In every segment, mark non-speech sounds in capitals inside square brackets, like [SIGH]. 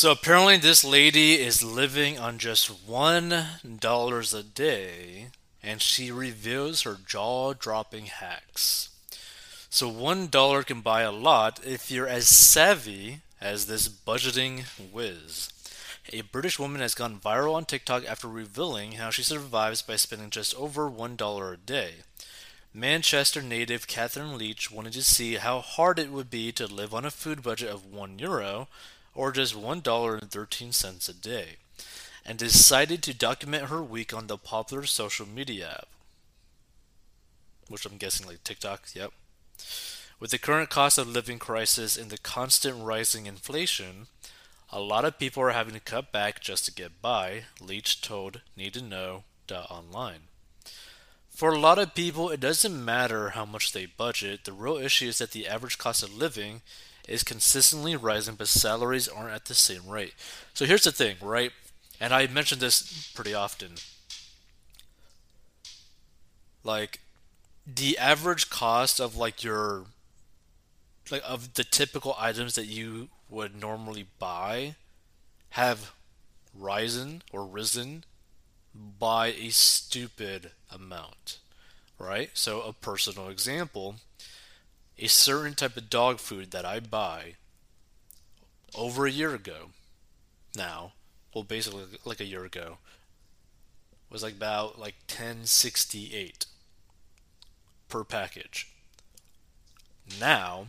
So apparently, this lady is living on just one dollars a day, and she reveals her jaw-dropping hacks. So one dollar can buy a lot if you're as savvy as this budgeting whiz. A British woman has gone viral on TikTok after revealing how she survives by spending just over $1 a day. Manchester native Catherine Leach wanted to see how hard it would be to live on a food budget of 1 euro or just $1.13 a day and decided to document her week on the popular social media app. Which I'm guessing like TikTok, yep. With the current cost of living crisis and the constant rising inflation, a lot of people are having to cut back just to get by, Leach told Need to Know Online. For a lot of people, it doesn't matter how much they budget. The real issue is that the average cost of living is consistently rising, but salaries aren't at the same rate. So here's the thing, right? And I mention this pretty often. Like, the average cost of like your like of the typical items that you would normally buy have risen or risen by a stupid amount, right? So, a personal example a certain type of dog food that I buy over a year ago now, well, basically like a year ago, was like about like 1068 per package. Now,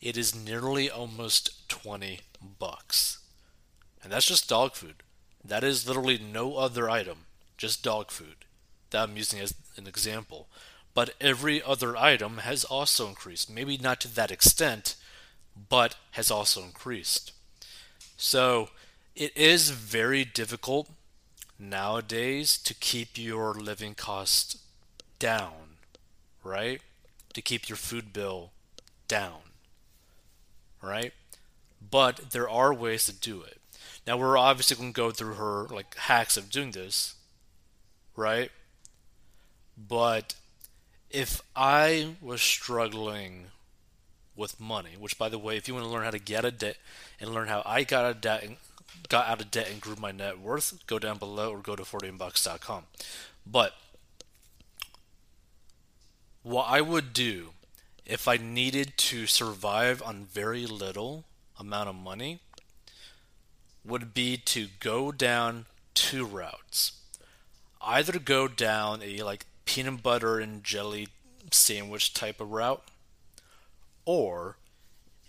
it is nearly almost 20 bucks. And that's just dog food. That is literally no other item, just dog food. That I'm using as an example. But every other item has also increased. Maybe not to that extent, but has also increased. So it is very difficult nowadays to keep your living costs down, right? To keep your food bill down right? But there are ways to do it. Now we're obviously going to go through her like hacks of doing this, right? But if I was struggling with money, which by the way, if you want to learn how to get a debt and learn how I got out of debt and got out of debt and grew my net worth, go down below or go to 40inbox.com. But what I would do if I needed to survive on very little amount of money, would be to go down two routes. Either go down a like peanut butter and jelly sandwich type of route, or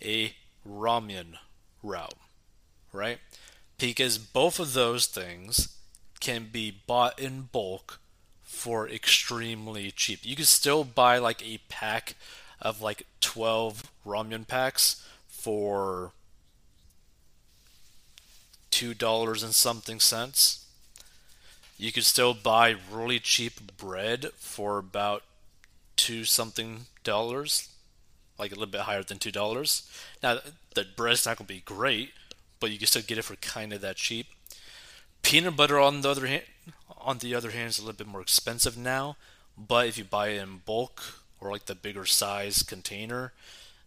a ramen route, right? Because both of those things can be bought in bulk for extremely cheap. You can still buy like a pack of like 12 ramen packs for $2 and something cents. You could still buy really cheap bread for about 2 something dollars, like a little bit higher than $2. Now, the bread's not to be great, but you can still get it for kind of that cheap. Peanut butter on the other hand, on the other hand is a little bit more expensive now, but if you buy it in bulk, or like the bigger size container,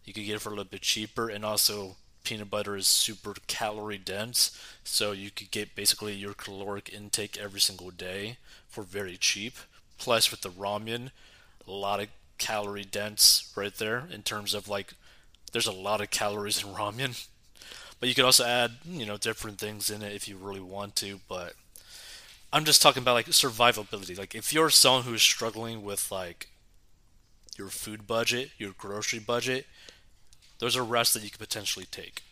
you could get it for a little bit cheaper. And also, peanut butter is super calorie dense, so you could get basically your caloric intake every single day for very cheap. Plus, with the ramen, a lot of calorie dense right there in terms of like, there's a lot of calories in [LAUGHS] ramen. But you could also add, you know, different things in it if you really want to. But I'm just talking about like survivability. Like if you're someone who's struggling with like your food budget, your grocery budget, those are routes that you could potentially take.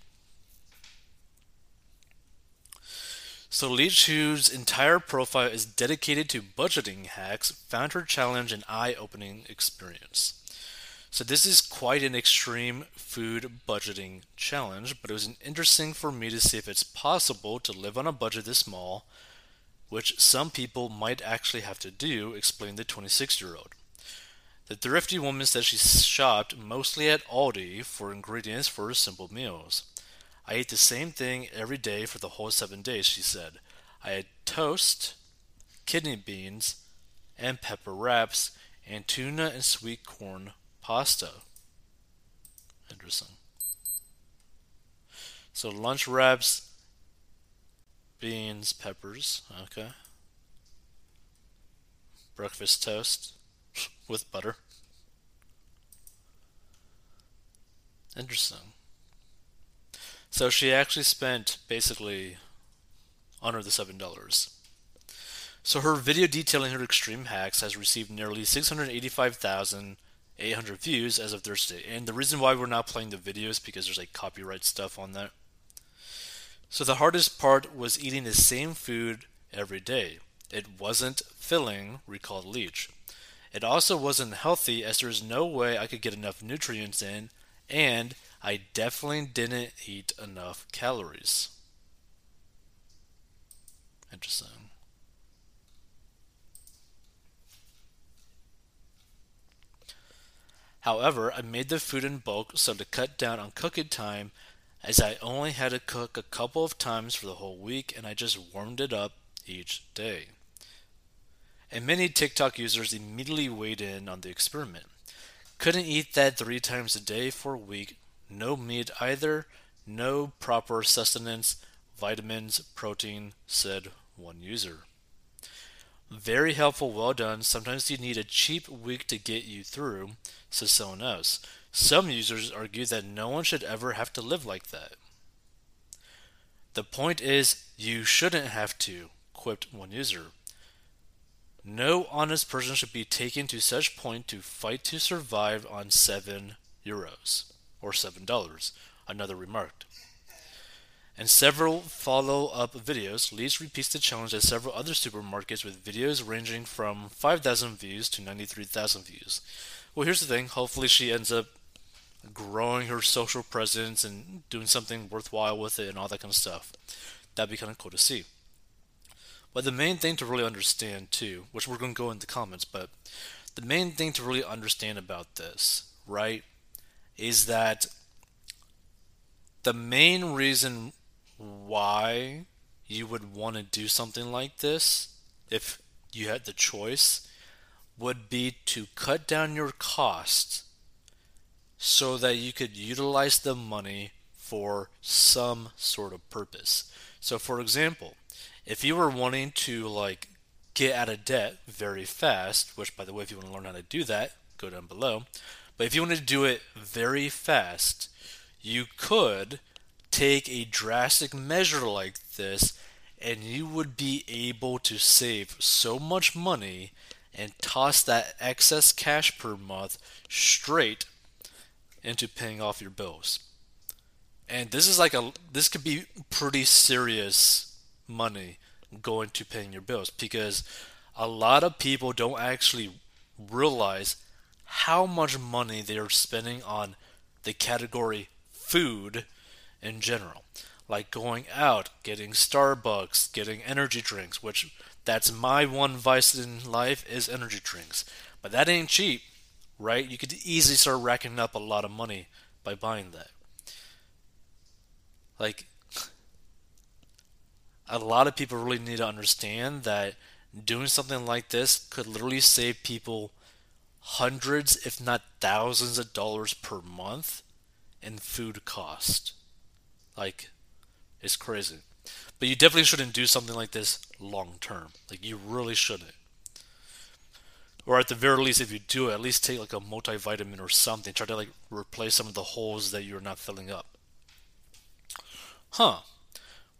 So Leach, Chu's entire profile is dedicated to budgeting hacks, found her challenge an eye-opening experience. So this is quite an extreme food budgeting challenge, but it was interesting for me to see if it's possible to live on a budget this small, which some people might actually have to do, explained the 26-year-old. The thrifty woman said she shopped mostly at Aldi for ingredients for her simple meals. I ate the same thing every day for the whole seven days, she said. I had toast, kidney beans, and pepper wraps, and tuna and sweet corn pasta. Interesting. So lunch wraps, beans, peppers. Okay. Breakfast toast [LAUGHS] with butter. Interesting. So she actually spent basically under the seven dollars. So her video detailing her extreme hacks has received nearly 685,800 views as of Thursday. And the reason why we're not playing the video is because there's like copyright stuff on that. So the hardest part was eating the same food every day. It wasn't filling, recalled Leach. It also wasn't healthy as there was no way I could get enough nutrients in, and I definitely didn't eat enough calories. Interesting. However, I made the food in bulk so to cut down on cooking time as I only had to cook a couple of times for the whole week and I just warmed it up each day. And many TikTok users immediately weighed in on the experiment. Couldn't eat that three times a day for a week, no meat either, no proper sustenance, vitamins, protein, said one user. Very helpful, well done. Sometimes you need a cheap week to get you through, says someone else. Some users argue that no one should ever have to live like that. The point is, you shouldn't have to, quipped one user. No honest person should be taken to such point to fight to survive on seven euros, or seven dollars, another remarked. In several follow up videos, Leach repeats the challenge at several other supermarkets with videos ranging from 5,000 views to 93,000 views. Well, here's the thing hopefully, she ends up growing her social presence and doing something worthwhile with it and all that kind of stuff. That'd be kind of cool to see. But the main thing to really understand, too, which we're going to go into comments, but the main thing to really understand about this, right, is that the main reason why you would want to do something like this, if you had the choice, would be to cut down your costs so that you could utilize the money for some sort of purpose. So, for example, if you were wanting to like get out of debt very fast, which by the way, if you want to learn how to do that, go down below. But if you wanted to do it very fast, you could take a drastic measure like this and you would be able to save so much money and toss that excess cash per month straight into paying off your bills. And this is like a this could be pretty serious money going to paying your bills because a lot of people don't actually realize how much money they are spending on the category food in general. Like going out, getting Starbucks, getting energy drinks, which that's my one vice in life is energy drinks. But that ain't cheap, right? You could easily start racking up a lot of money by buying that. Like a lot of people really need to understand that doing something like this could literally save people hundreds, if not thousands of dollars per month in food cost. Like, it's crazy. But you definitely shouldn't do something like this long term. Like, you really shouldn't. Or at the very least, if you do it, at least take like a multivitamin or something. Try to like replace some of the holes that you're not filling up. Huh.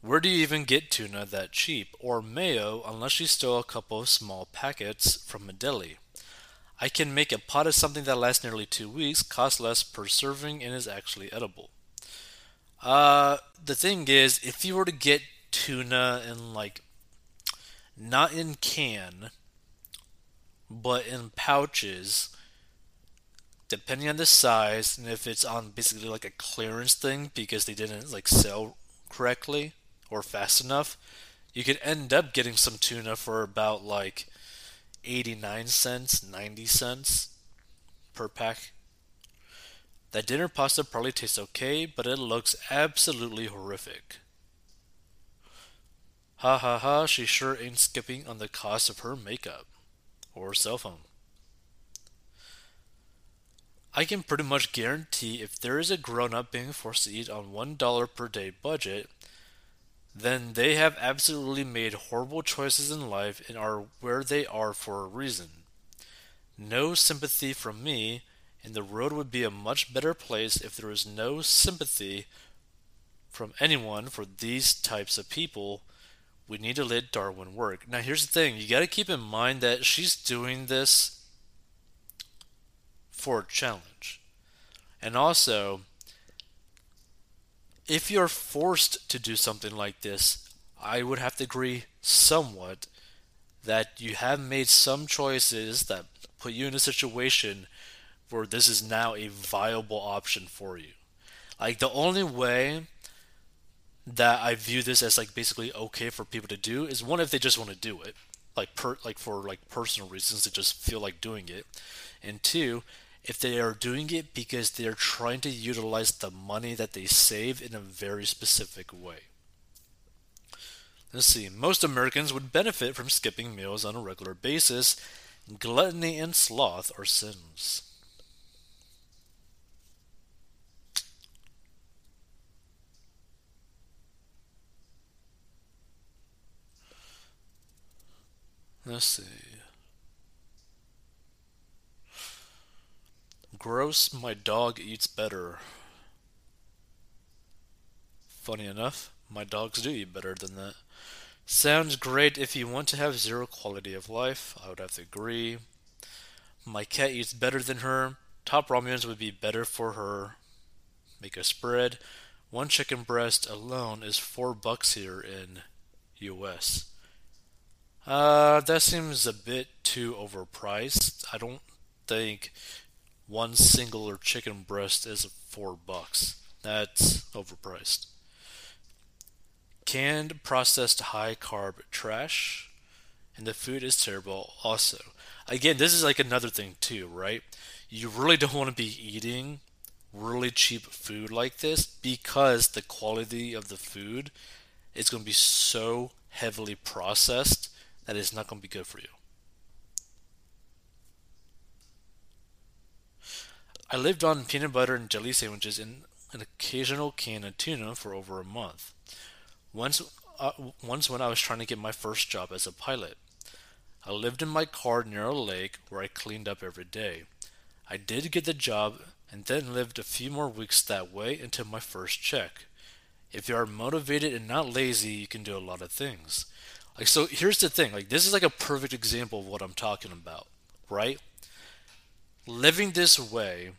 Where do you even get tuna that cheap? Or mayo, unless you steal a couple of small packets from a deli. I can make a pot of something that lasts nearly two weeks, costs less per serving, and is actually edible. Uh, the thing is, if you were to get tuna in like not in can, but in pouches, depending on the size and if it's on basically like a clearance thing because they didn't like sell correctly or fast enough, you could end up getting some tuna for about like 89 cents, 90 cents per pack. That dinner pasta probably tastes okay, but it looks absolutely horrific. Ha ha ha, she sure ain't skipping on the cost of her makeup or cell phone. I can pretty much guarantee if there is a grown up being forced to eat on $1 per day budget, then they have absolutely made horrible choices in life and are where they are for a reason. No sympathy from me, and the world would be a much better place if there was no sympathy from anyone for these types of people. We need to let Darwin work. Now, here's the thing you got to keep in mind that she's doing this for a challenge. And also, if you're forced to do something like this, I would have to agree somewhat that you have made some choices that put you in a situation where this is now a viable option for you. Like the only way that I view this as like basically okay for people to do is one if they just want to do it, like per like for like personal reasons they just feel like doing it, and two if they are doing it because they are trying to utilize the money that they save in a very specific way. Let's see, most Americans would benefit from skipping meals on a regular basis. Gluttony and sloth are sins. Let's see. Gross, my dog eats better. Funny enough, my dogs do eat better than that. Sounds great if you want to have zero quality of life. I would have to agree. My cat eats better than her. Top ramens would be better for her. Make a spread. One chicken breast alone is four bucks here in US. Uh, that seems a bit too overpriced. I don't think one singular chicken breast is four bucks. That's overpriced. Canned processed high carb trash, and the food is terrible. Also, again, this is like another thing too, right? You really don't want to be eating really cheap food like this because the quality of the food is going to be so heavily processed that it's not going to be good for you. I lived on peanut butter and jelly sandwiches and an occasional can of tuna for over a month. Once, uh, once when I was trying to get my first job as a pilot, I lived in my car near a lake where I cleaned up every day. I did get the job and then lived a few more weeks that way until my first check. If you are motivated and not lazy, you can do a lot of things. Like so here's the thing, like this is like a perfect example of what I'm talking about, right? Living this way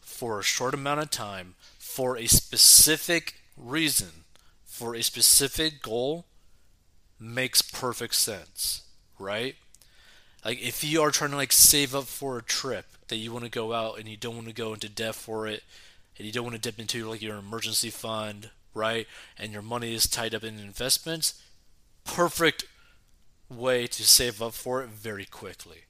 for a short amount of time for a specific reason, for a specific goal, makes perfect sense, right? Like if you are trying to like save up for a trip that you want to go out and you don't want to go into debt for it, and you don't want to dip into like your emergency fund, right? And your money is tied up in investments, perfect way to save up for it very quickly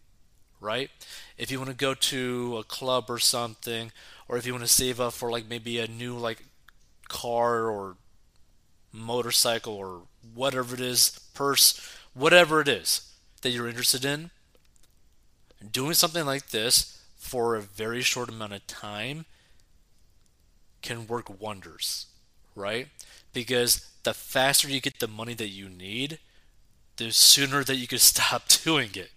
right? If you want to go to a club or something, or if you want to save up for like maybe a new like car or motorcycle or whatever it is, purse, whatever it is that you're interested in, doing something like this for a very short amount of time can work wonders, right? Because the faster you get the money that you need, the sooner that you can [LAUGHS] stop doing it.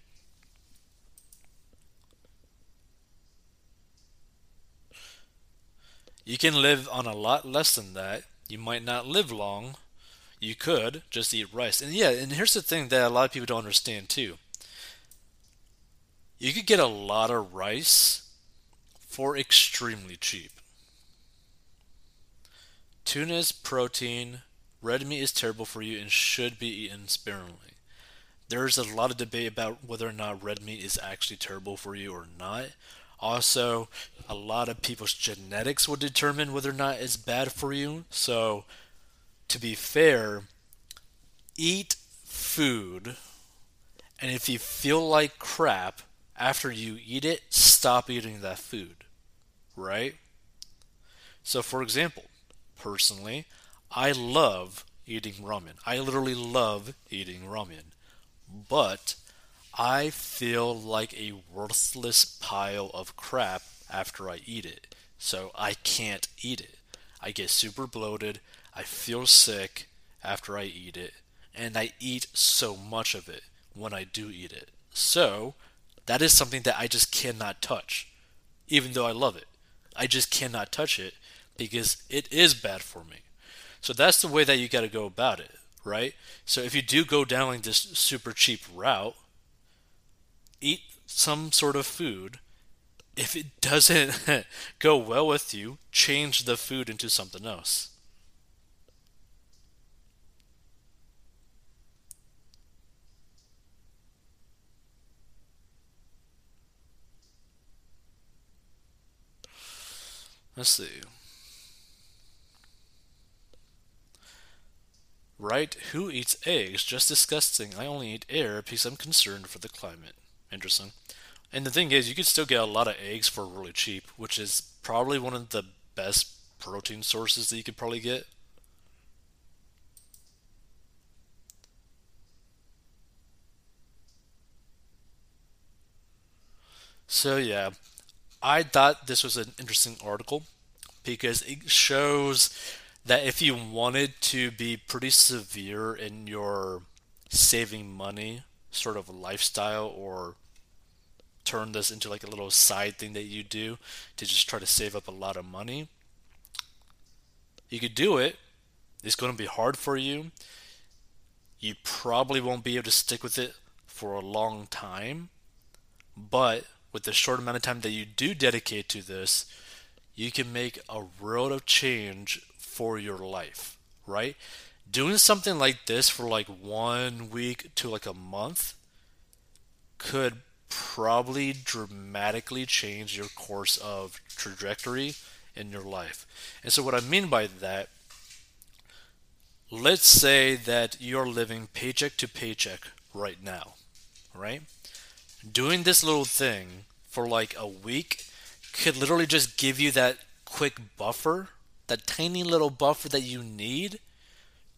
You can live on a lot less than that. You might not live long. You could just eat rice. And yeah, and here's the thing that a lot of people don't understand too. You could get a lot of rice for extremely cheap. Tuna is protein. Red meat is terrible for you and should be eaten sparingly. There's a lot of debate about whether or not red meat is actually terrible for you or not. Also, a lot of people's genetics will determine whether or not it's bad for you. So, to be fair, eat food, and if you feel like crap after you eat it, stop eating that food. Right? So, for example, personally, I love eating ramen. I literally love eating ramen. But I feel like a worthless pile of crap after I eat it, so I can't eat it. I get super bloated, I feel sick, after I eat it, and I eat so much of it when I do eat it. So, that is something that I just cannot touch, even though I love it. I just cannot touch it because it is bad for me. So, that's the way that you got to go about it, right? So, if you do go down like this super cheap route, eat some sort of food. If it doesn't [LAUGHS] go well with you, change the food into something else. Let's see. Right? Who eats eggs? Just disgusting. I only eat air because I'm concerned for the climate. Interesting. And the thing is, you can still get a lot of eggs for really cheap, which is probably one of the best protein sources that you could probably get. So, yeah, I thought this was an interesting article because it shows that if you wanted to be pretty severe in your saving money sort of lifestyle or turn this into like a little side thing that you do to just try to save up a lot of money, you could do it. It's going to be hard for you. You probably won't be able to stick with it for a long time, but with the short amount of time that you do dedicate to this, you can make a world of change for your life, right? Doing something like this for like one week to like a month could probably dramatically change your course of trajectory in your life. And so, what I mean by that, let's say that you're living paycheck to paycheck right now, right? Doing this little thing for like a week could literally just give you that quick buffer, that tiny little buffer that you need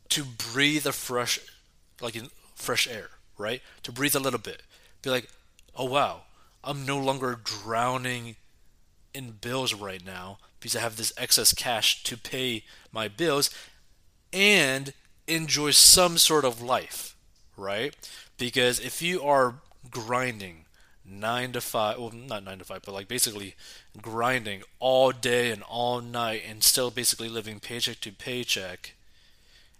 to breathe a fresh, like fresh air, right? To breathe a little bit. Be like, oh wow, I'm no longer drowning in bills right now because I have this excess cash to pay my bills and enjoy some sort of life, right? Because if you are grinding nine to five, well, not nine to five, but like basically grinding all day and all night and still basically living paycheck to paycheck,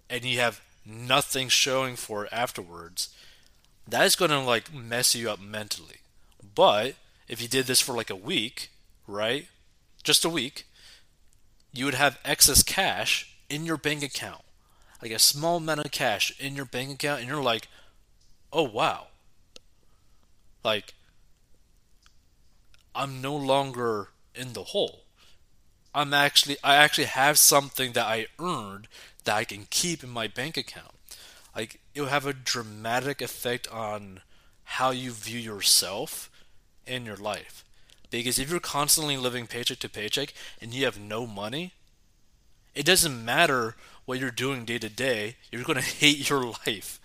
and you have nothing showing for it afterwards, that is going to like mess you up mentally. But if you did this for like a week, right? Just a week, you would have excess cash in your bank account. Like a small amount of cash in your bank account and you're like, "Oh wow." Like I'm no longer in the hole. I'm actually I actually have something that I earned that I can keep in my bank account like it'll have a dramatic effect on how you view yourself in your life. Because if you're constantly living paycheck to paycheck and you have no money, it doesn't matter what you're doing day to day, you're going [LAUGHS] to hate your life,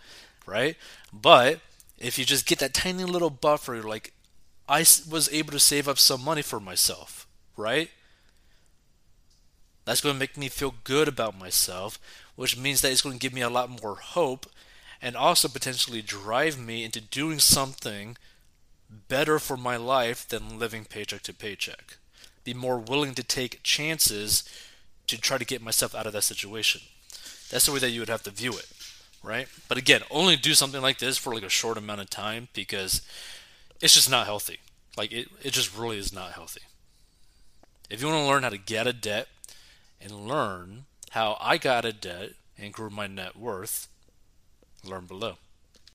right? But if you just get that tiny little buffer, like, I was able to save up some money for myself, right? That's going to make me feel good about myself, which means that it's going to give me a lot more hope and also potentially drive me into doing something better for my life than living paycheck to paycheck. Be more willing to take chances to try to get myself out of that situation. That's the way that you would have to view it, right? But again, only do something like this for like a short amount of time because it's just not healthy. Like it, it just really is not healthy. If you want to learn how to get a debt and learn how I got a debt and grew my net worth, learn below.